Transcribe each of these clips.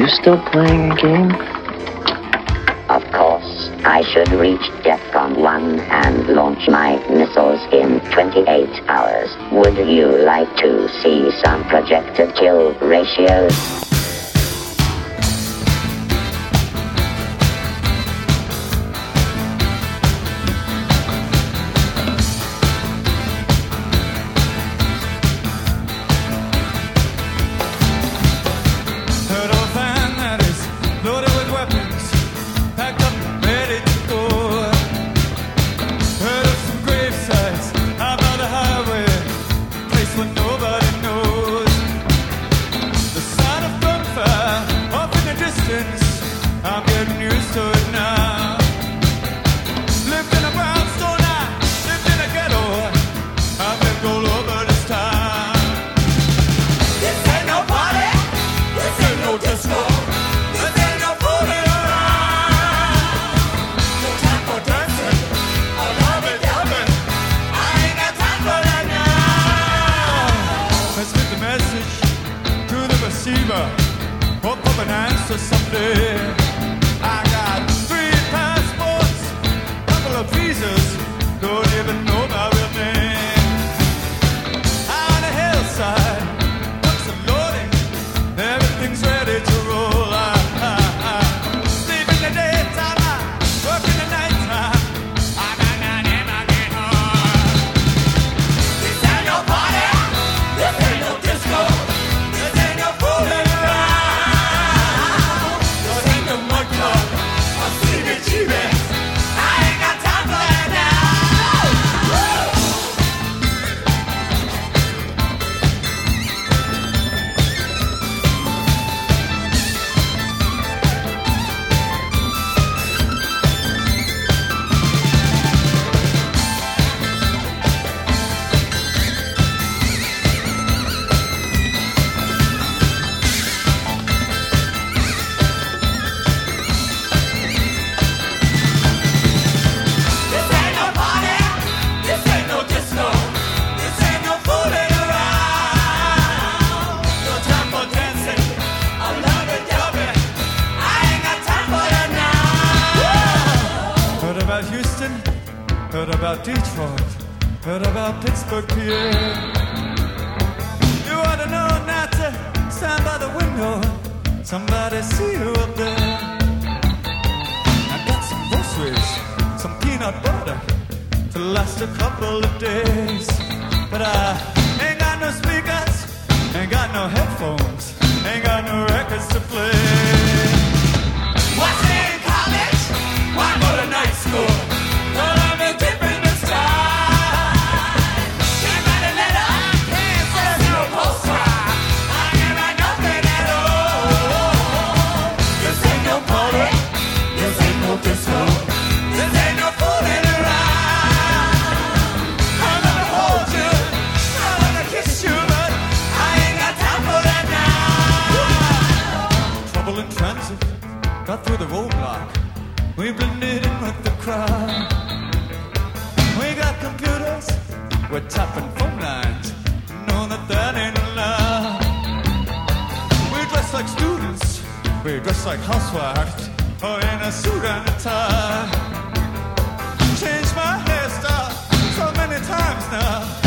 you still playing a game? Of course, I should reach DEFCON 1 and launch my missiles in 28 hours. Would you like to see some projected kill ratios? about Detroit, heard about Pittsburgh, PA. You ought to know not to stand by the window. Somebody see you up there. I got some groceries, some peanut butter to last a couple of days. But I ain't got no speakers, ain't got no headphones, ain't got no records to play. What's in college? Why go to night school? far. We got computers, we're tapping phone lines, know that that ain't enough. We dress like students, we dress like housewives, or in a suit and a tie. Changed my hairstyle so many times now.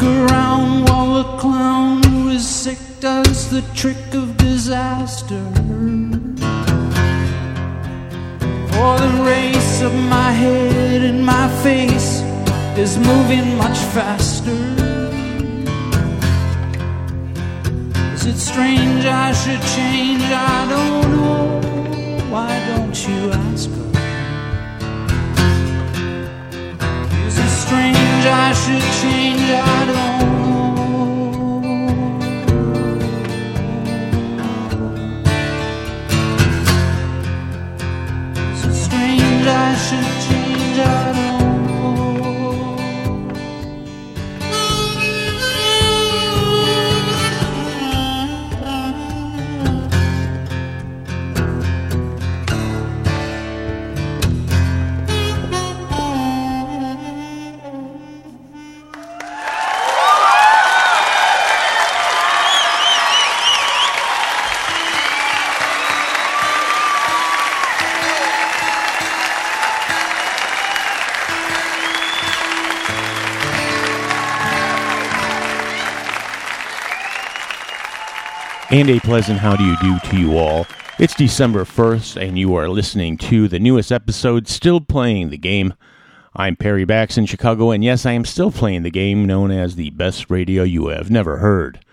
Stick around while the clown who is sick does the trick of disaster. For the race of my head and my face is moving much faster. Is it strange I should change? I don't know. Why don't you ask her? Is it strange I should change? I don't And a pleasant how do you do to you all. It's December 1st, and you are listening to the newest episode, Still Playing the Game. I'm Perry Bax in Chicago, and yes, I am still playing the game known as the best radio you have never heard.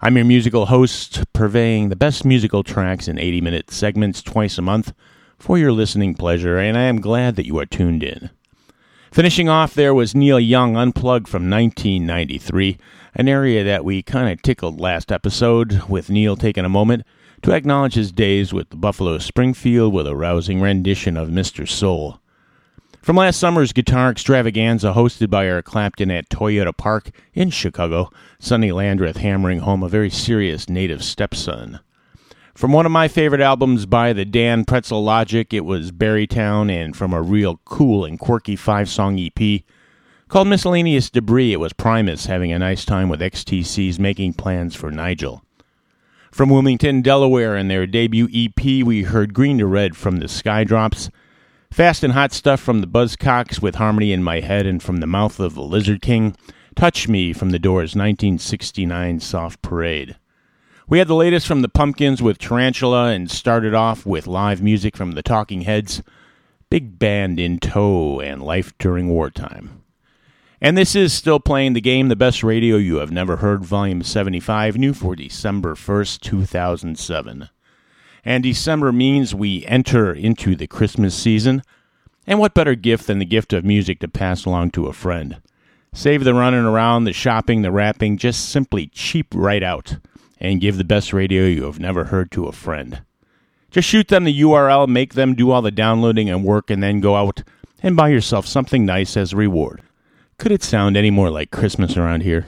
I'm your musical host, purveying the best musical tracks in 80 minute segments twice a month for your listening pleasure, and I am glad that you are tuned in. Finishing off there was Neil Young Unplugged from 1993, an area that we kind of tickled last episode, with Neil taking a moment to acknowledge his days with the Buffalo Springfield with a rousing rendition of Mr. Soul. From last summer's guitar extravaganza hosted by Eric Clapton at Toyota Park in Chicago, Sonny Landreth hammering home a very serious native stepson. From one of my favorite albums by the Dan Pretzel Logic, it was Barrytown, and from a real cool and quirky five song EP called Miscellaneous Debris, it was Primus having a nice time with XTC's Making Plans for Nigel. From Wilmington, Delaware, in their debut EP, we heard Green to Red from the Sky Drops, Fast and Hot Stuff from the Buzzcocks with Harmony in My Head, and from the mouth of the Lizard King, Touch Me from the Doors' 1969 Soft Parade. We had the latest from the Pumpkins with Tarantula and started off with live music from the Talking Heads, Big Band in Tow, and Life During Wartime. And this is still playing the game, The Best Radio You Have Never Heard, Volume 75, new for December 1st, 2007. And December means we enter into the Christmas season. And what better gift than the gift of music to pass along to a friend? Save the running around, the shopping, the wrapping, just simply cheap right out and give the best radio you have never heard to a friend. Just shoot them the URL, make them do all the downloading and work, and then go out and buy yourself something nice as a reward. Could it sound any more like Christmas around here?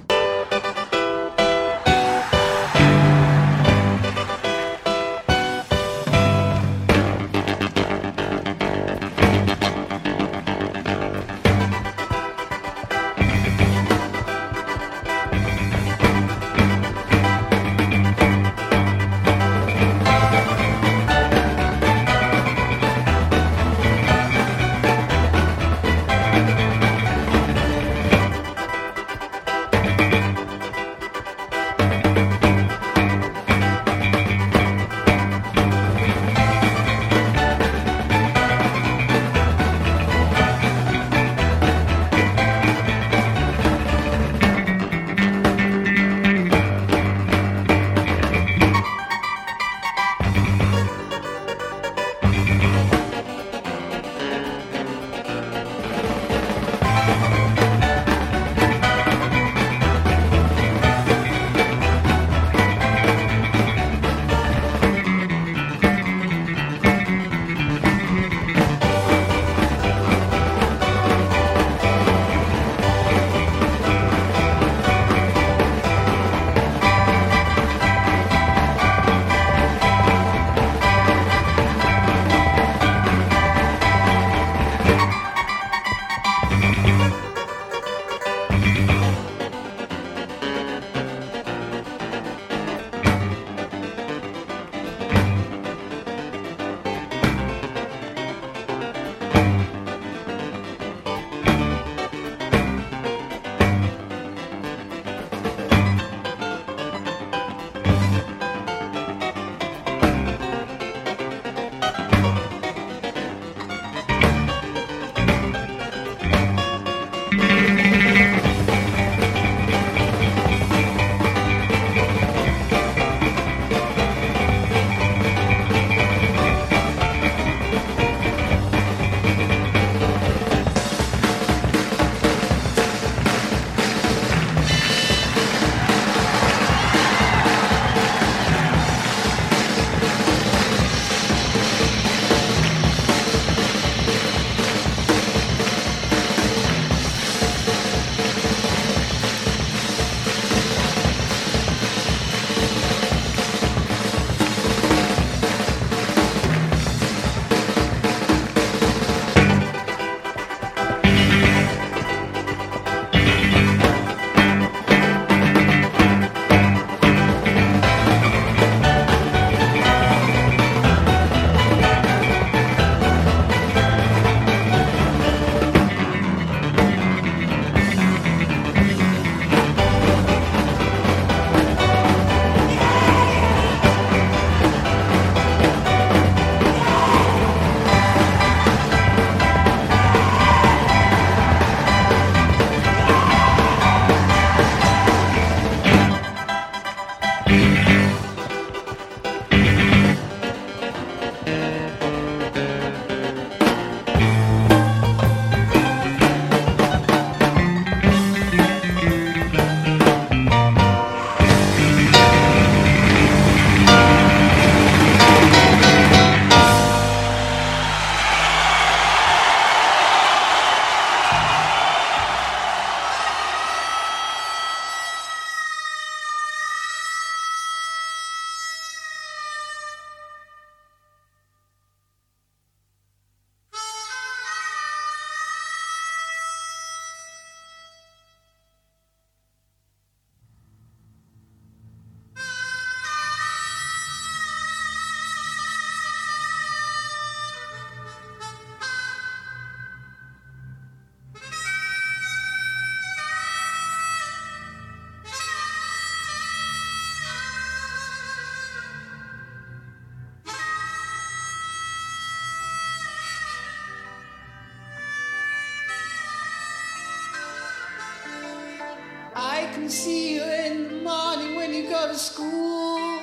see you in the morning when you go to school.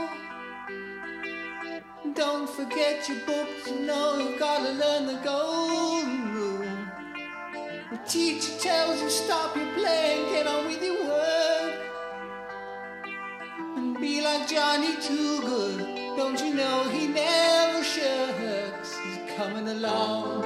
Don't forget your books, you know you got to learn the golden rule. The teacher tells you stop your playing, get on with your work. And be like Johnny Too Good, don't you know he never shirks? He's coming along.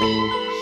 Música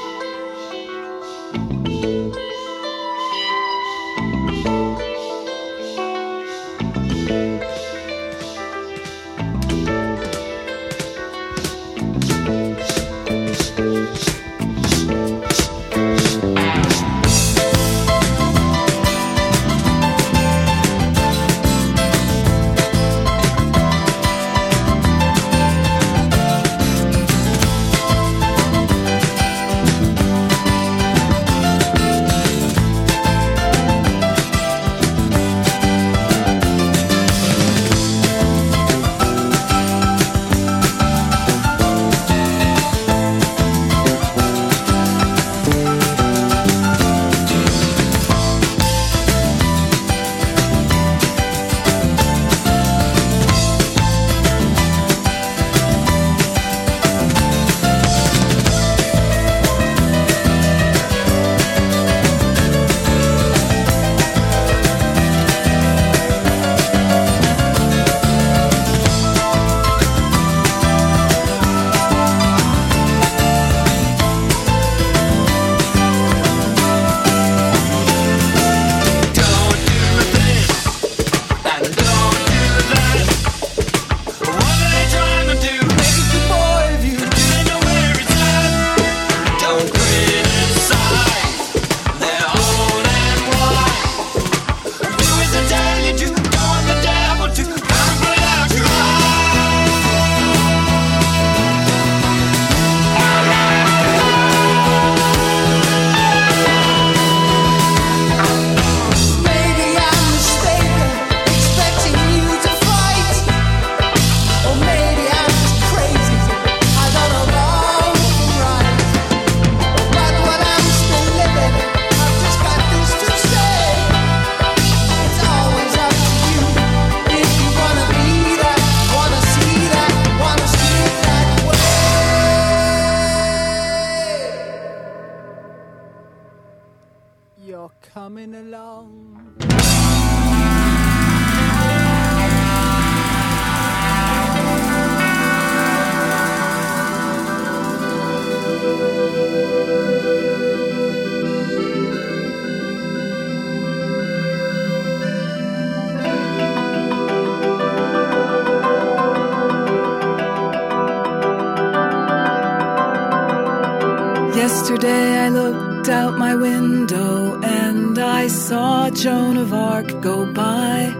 looked out my window and I saw Joan of Arc go by.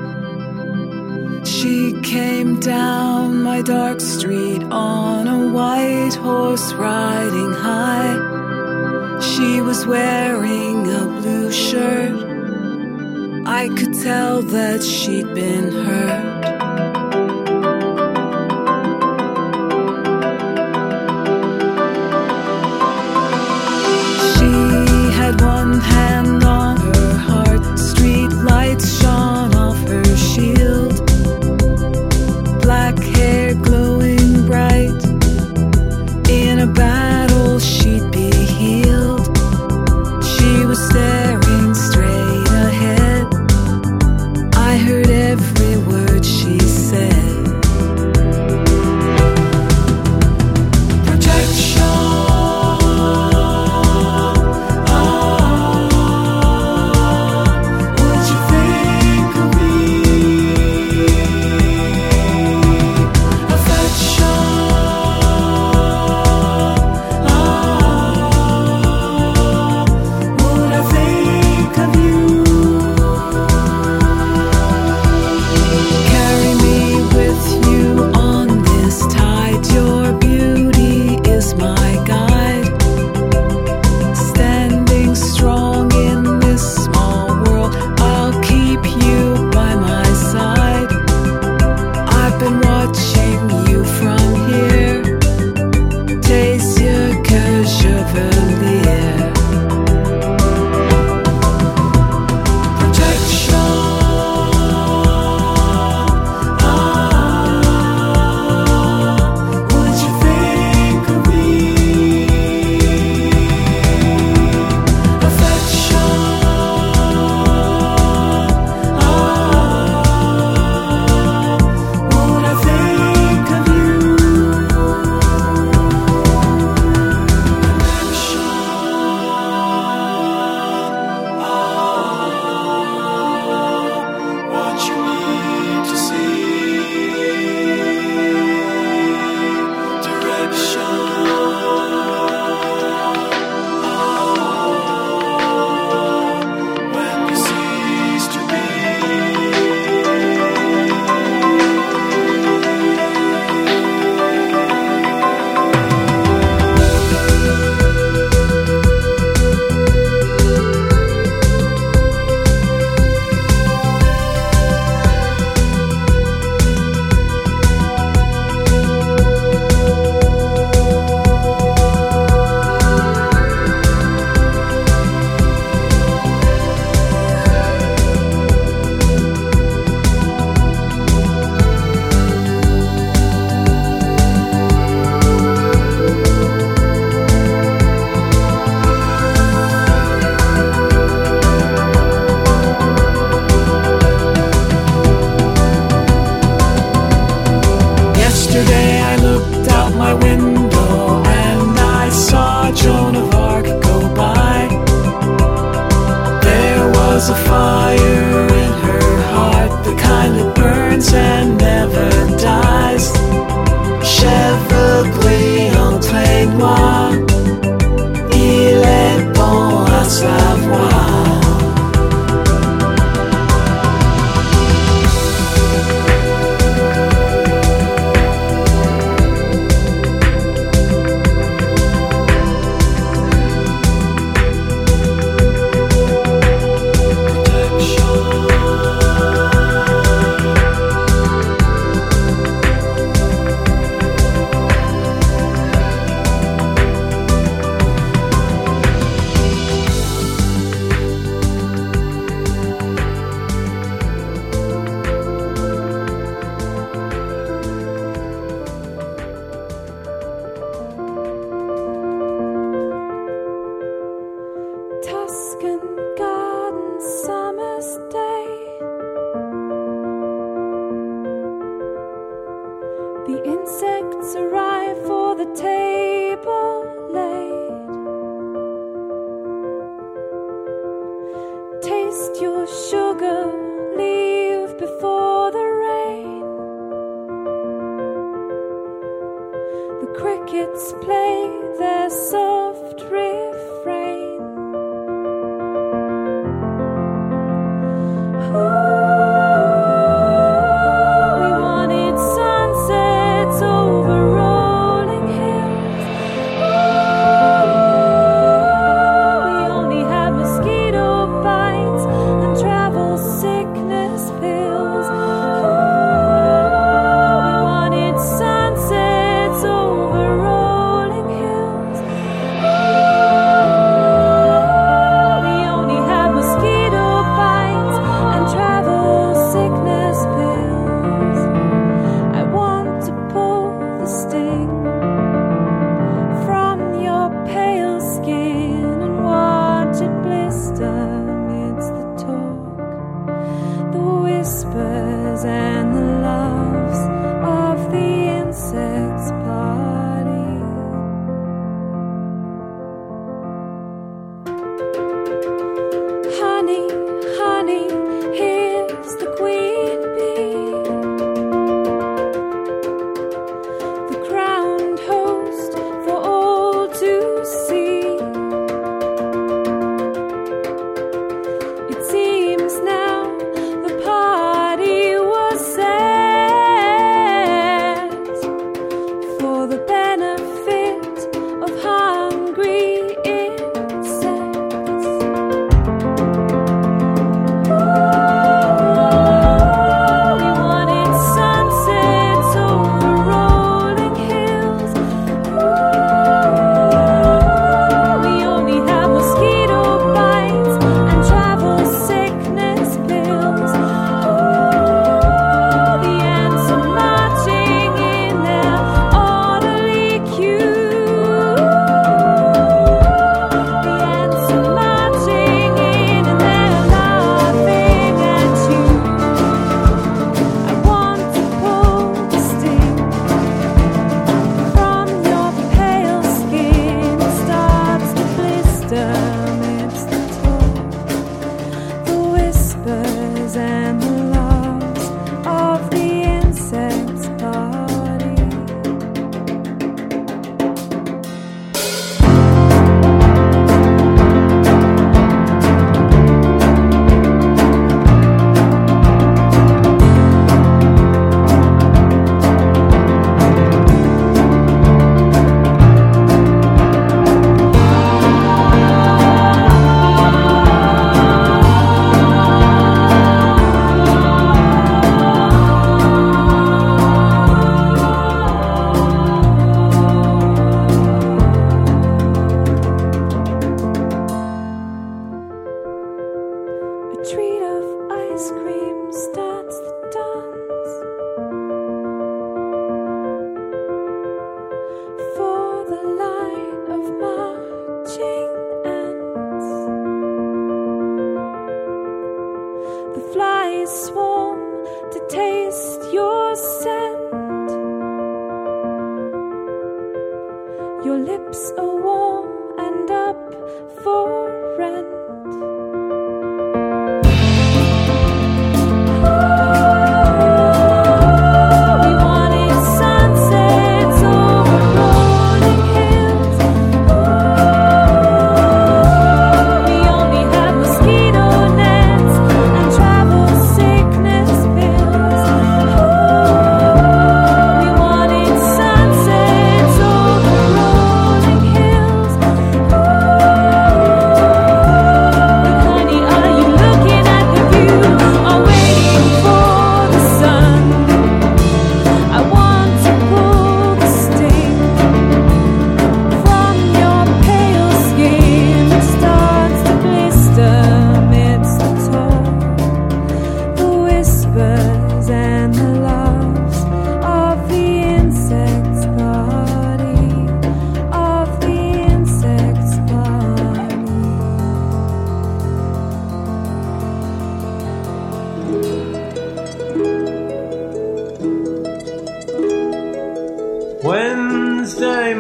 She came down my dark street on a white horse riding high. She was wearing a blue shirt. I could tell that she'd been hurt.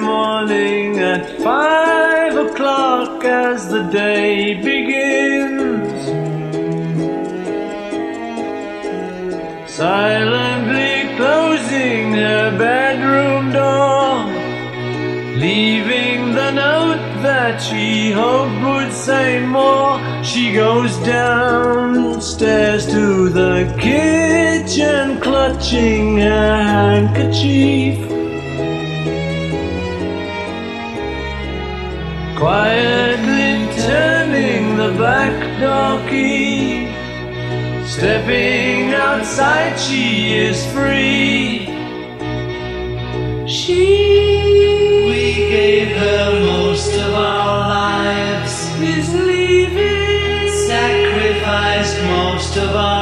Morning at five o'clock as the day begins. Silently closing her bedroom door, leaving the note that she hoped would say more. She goes downstairs to the kitchen, clutching a handkerchief. Quietly turning the back door key. Stepping outside, she is free. She. We gave her most of our lives. Is leaving. Sacrificed most of our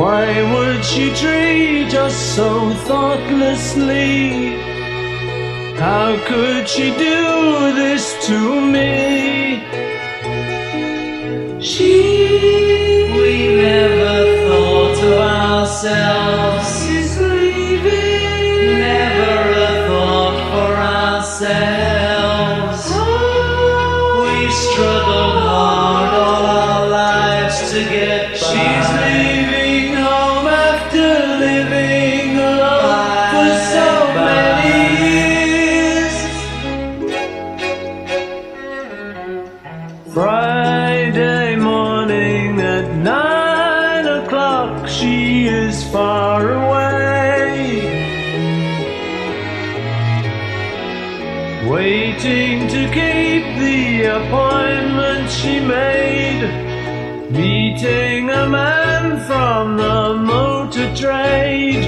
Why would she treat us so thoughtlessly? How could she do this to me? She. We never thought of ourselves. She is far away. Waiting to keep the appointment she made. Meeting a man from the motor trade.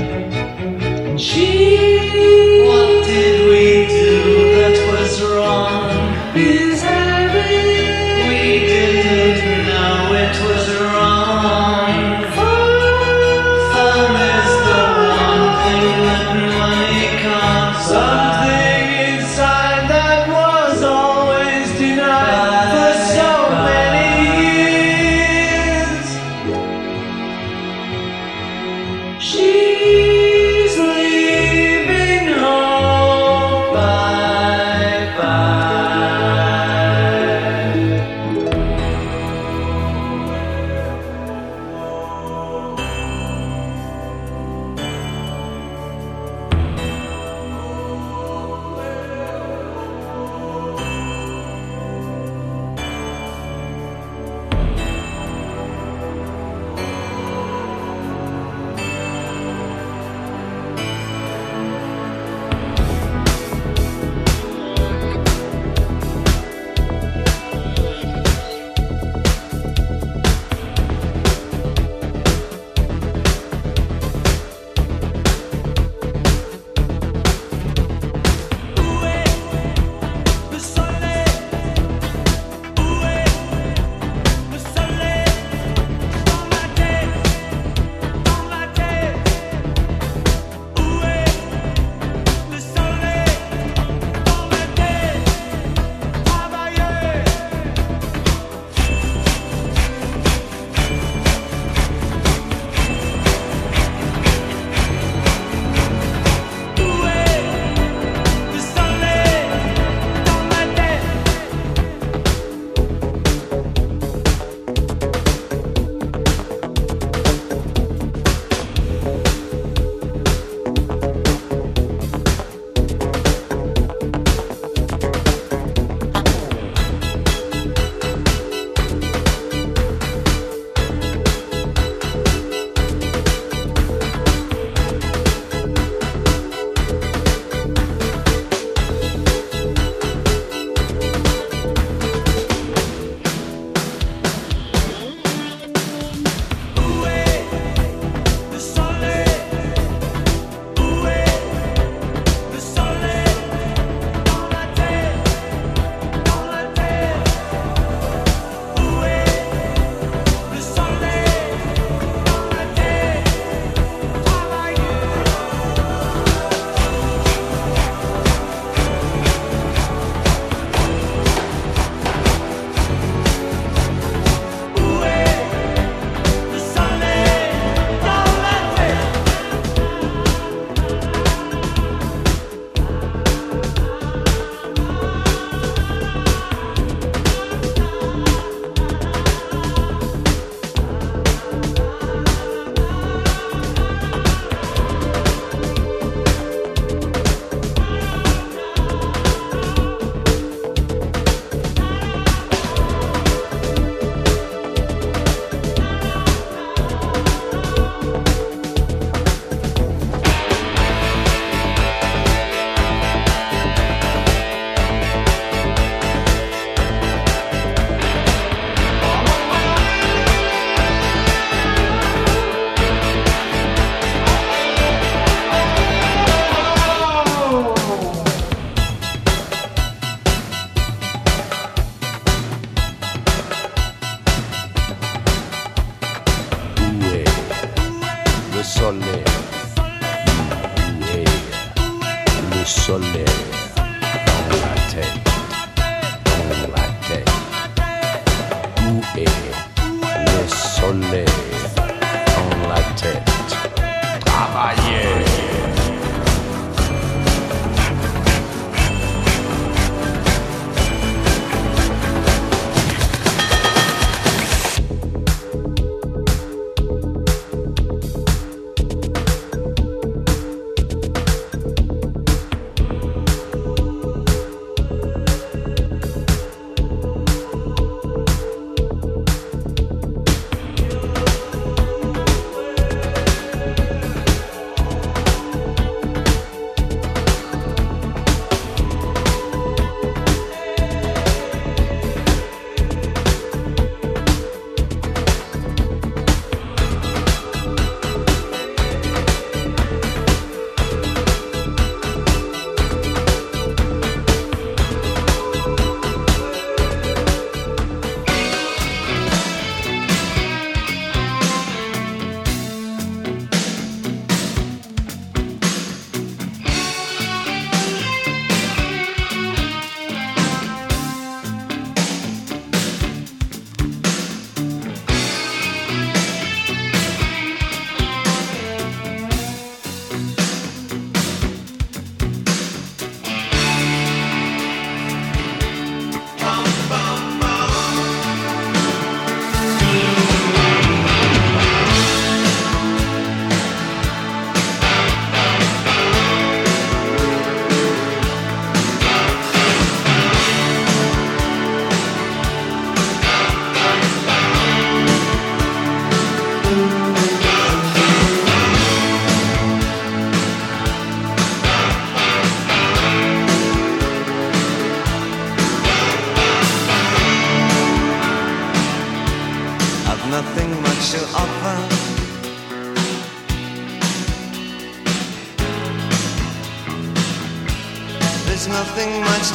And she. What did we do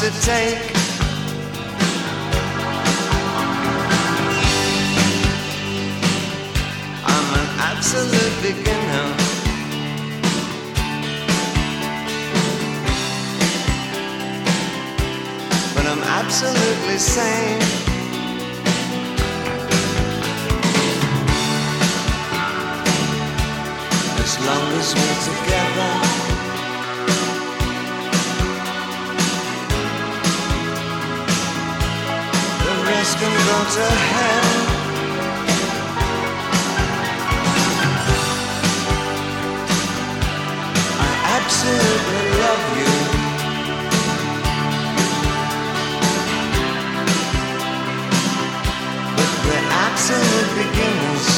to take. We're absolute beginners.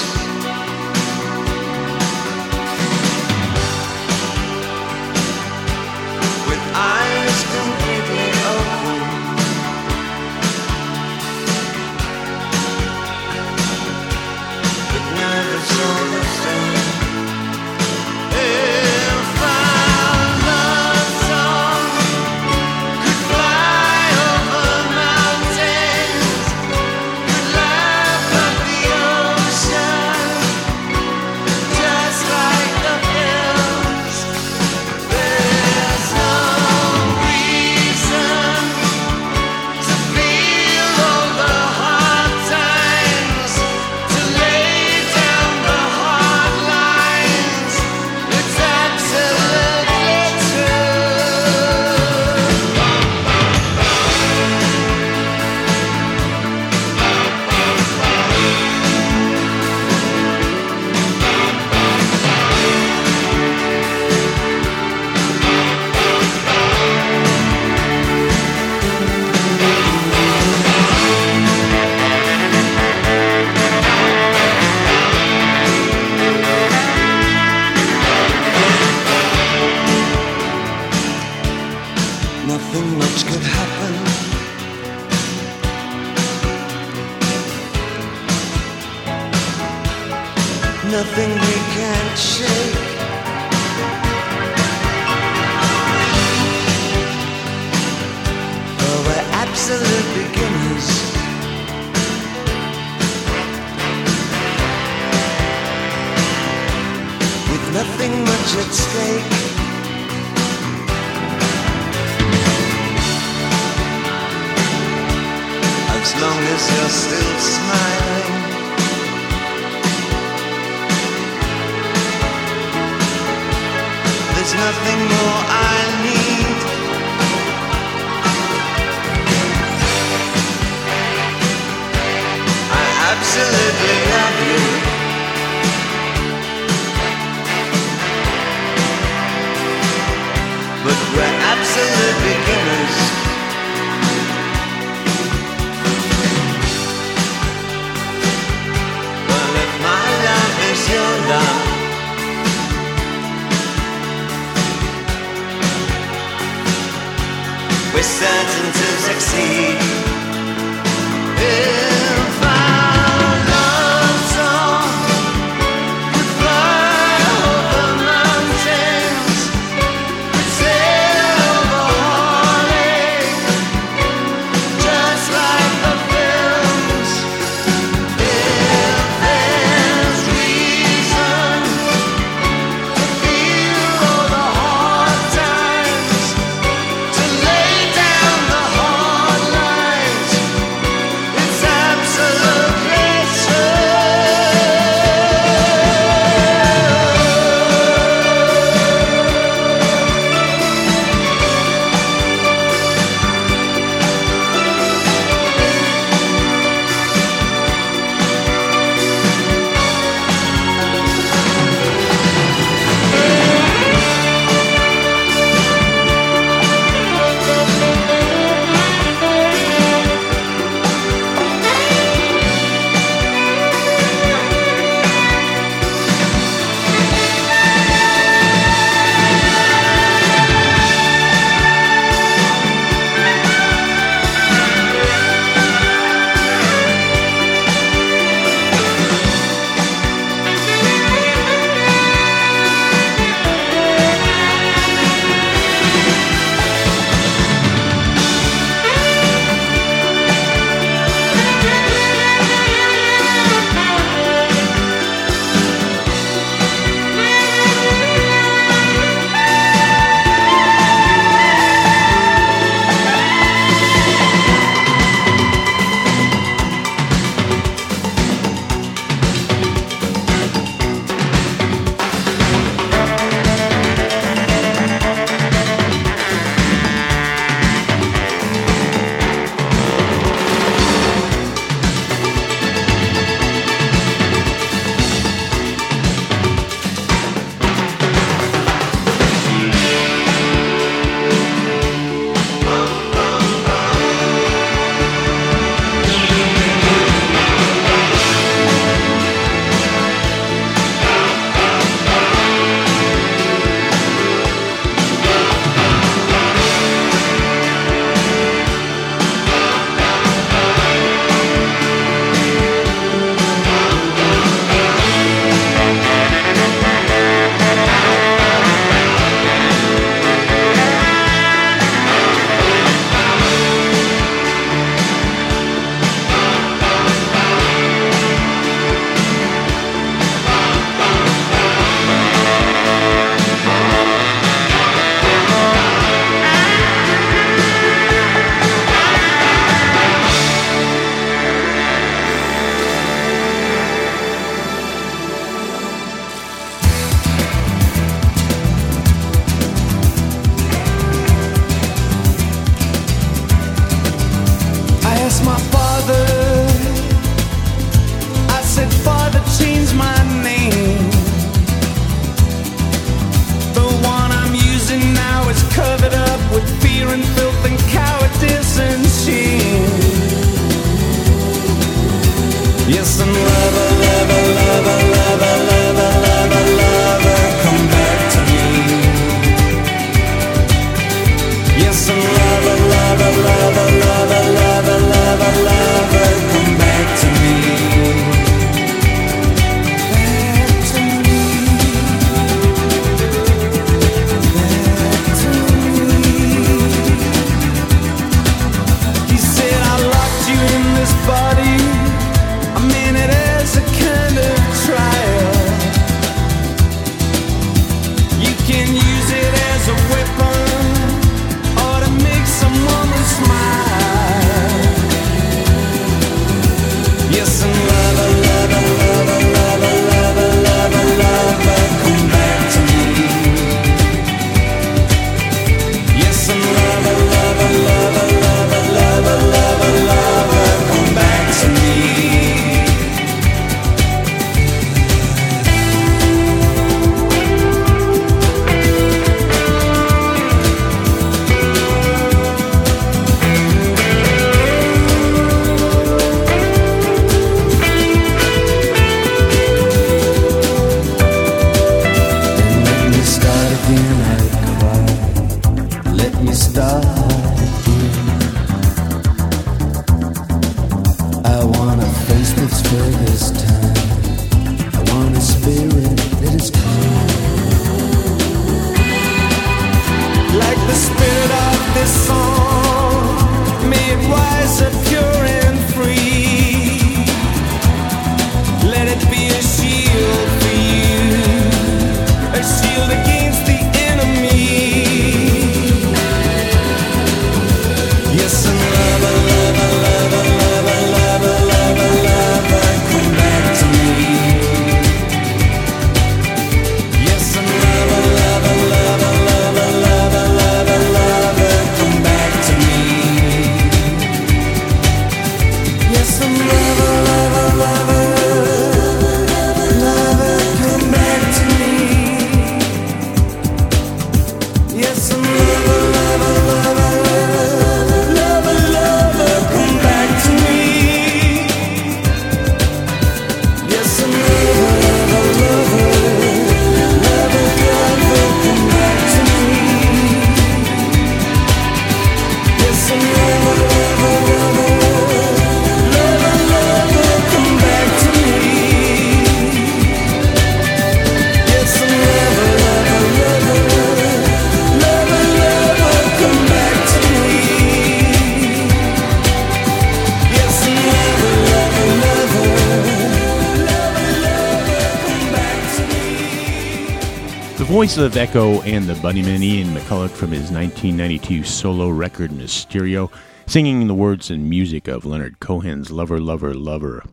Me. The voice of Echo and the Bunnymen Ian McCulloch from his 1992 solo record Mysterio, singing the words and music of Leonard Cohen's Lover, Lover, Lover.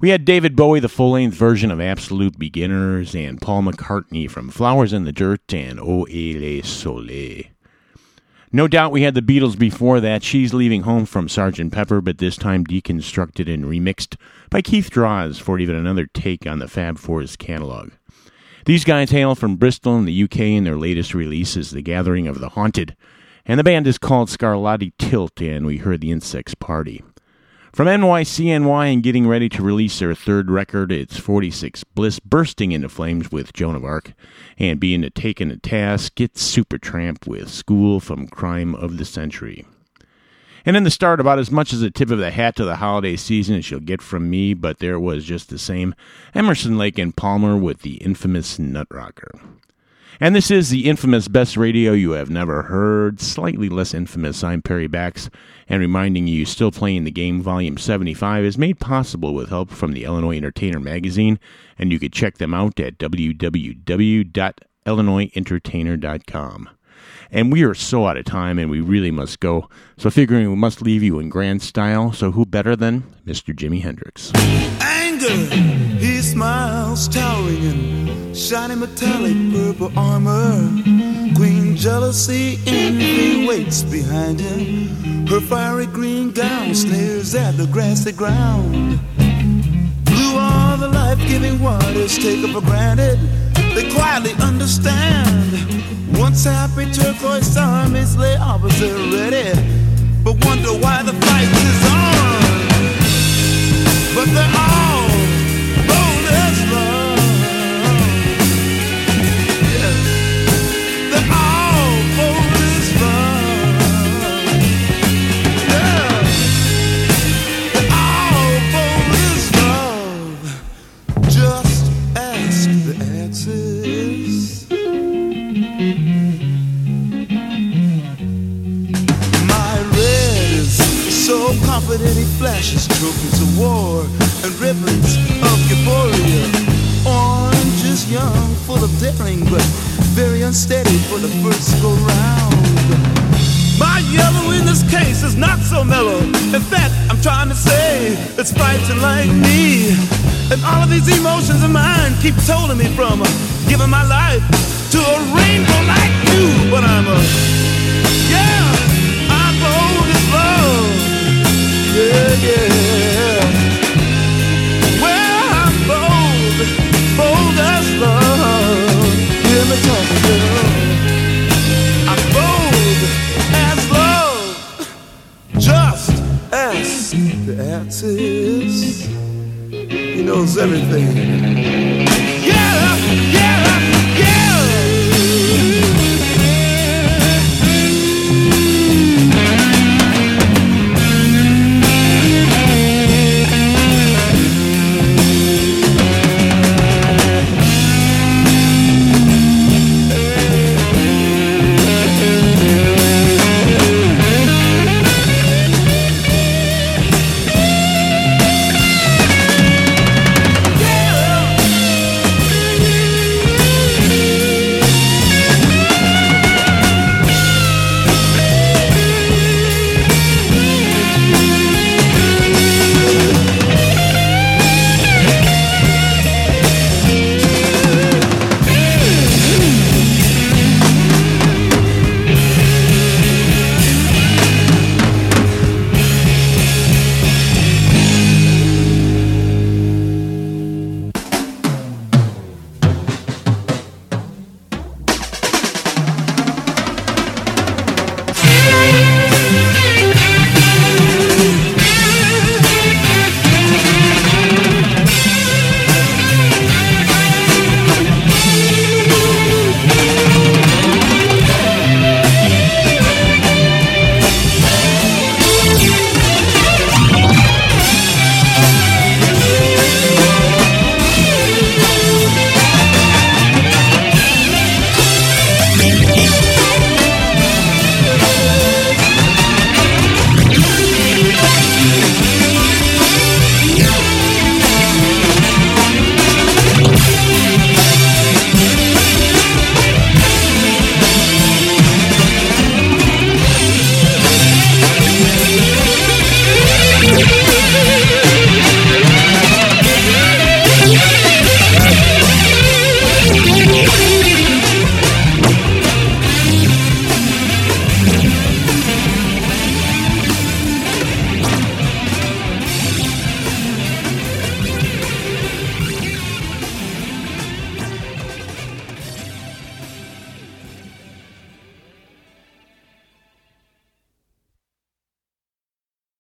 We had David Bowie, the full length version of Absolute Beginners, and Paul McCartney from Flowers in the Dirt and Ou Est Le Soleil. No doubt we had the Beatles before that. She's leaving home from Sgt. Pepper, but this time deconstructed and remixed by Keith Droz for even another take on the Fab Four's catalog. These guys hail from Bristol in the UK, and their latest release is The Gathering of the Haunted. And the band is called Scarlatti Tilt, and we heard The Insects Party. From NYCNY and getting ready to release their third record, it's 46 Bliss bursting into flames with Joan of Arc, and being taken to task, it's Supertramp with School from Crime of the Century. And in the start, about as much as a tip of the hat to the holiday season as you'll get from me, but there was just the same Emerson, Lake, and Palmer with the infamous Nutrocker. And this is the infamous Best Radio You Have Never Heard, slightly less infamous. I'm Perry Bax, and reminding you, Still Playing the Game Volume 75 is made possible with help from the Illinois Entertainer magazine, and you can check them out at www.illinoisentertainer.com. And we are so out of time, and we really must go. So, figuring we must leave you in grand style, so who better than Mr. Jimi Hendrix? anger. He smiles, towering in shiny metallic purple armor. Queen jealousy, envy waits behind him. Her fiery green gown sneers at the grassy ground. Blue are the life-giving waters taken for granted. They quietly understand. Once happy turquoise armies lay opposite ready, but wonder why the fight is on. But they're all confident he flashes trophies of war and ribbons of euphoria. Orange is young, full of daring, but very unsteady for the first go round. My yellow in this case is not so mellow. In fact, I'm trying to say it's fighting like me. And all of these emotions of mine keep holding me from giving my life to a rainbow like you. But I'm a, Yeah, yeah. Well, I'm bold, bold as love. Me girl. I'm bold as love. Just ask the. He knows everything. Yeah, yeah.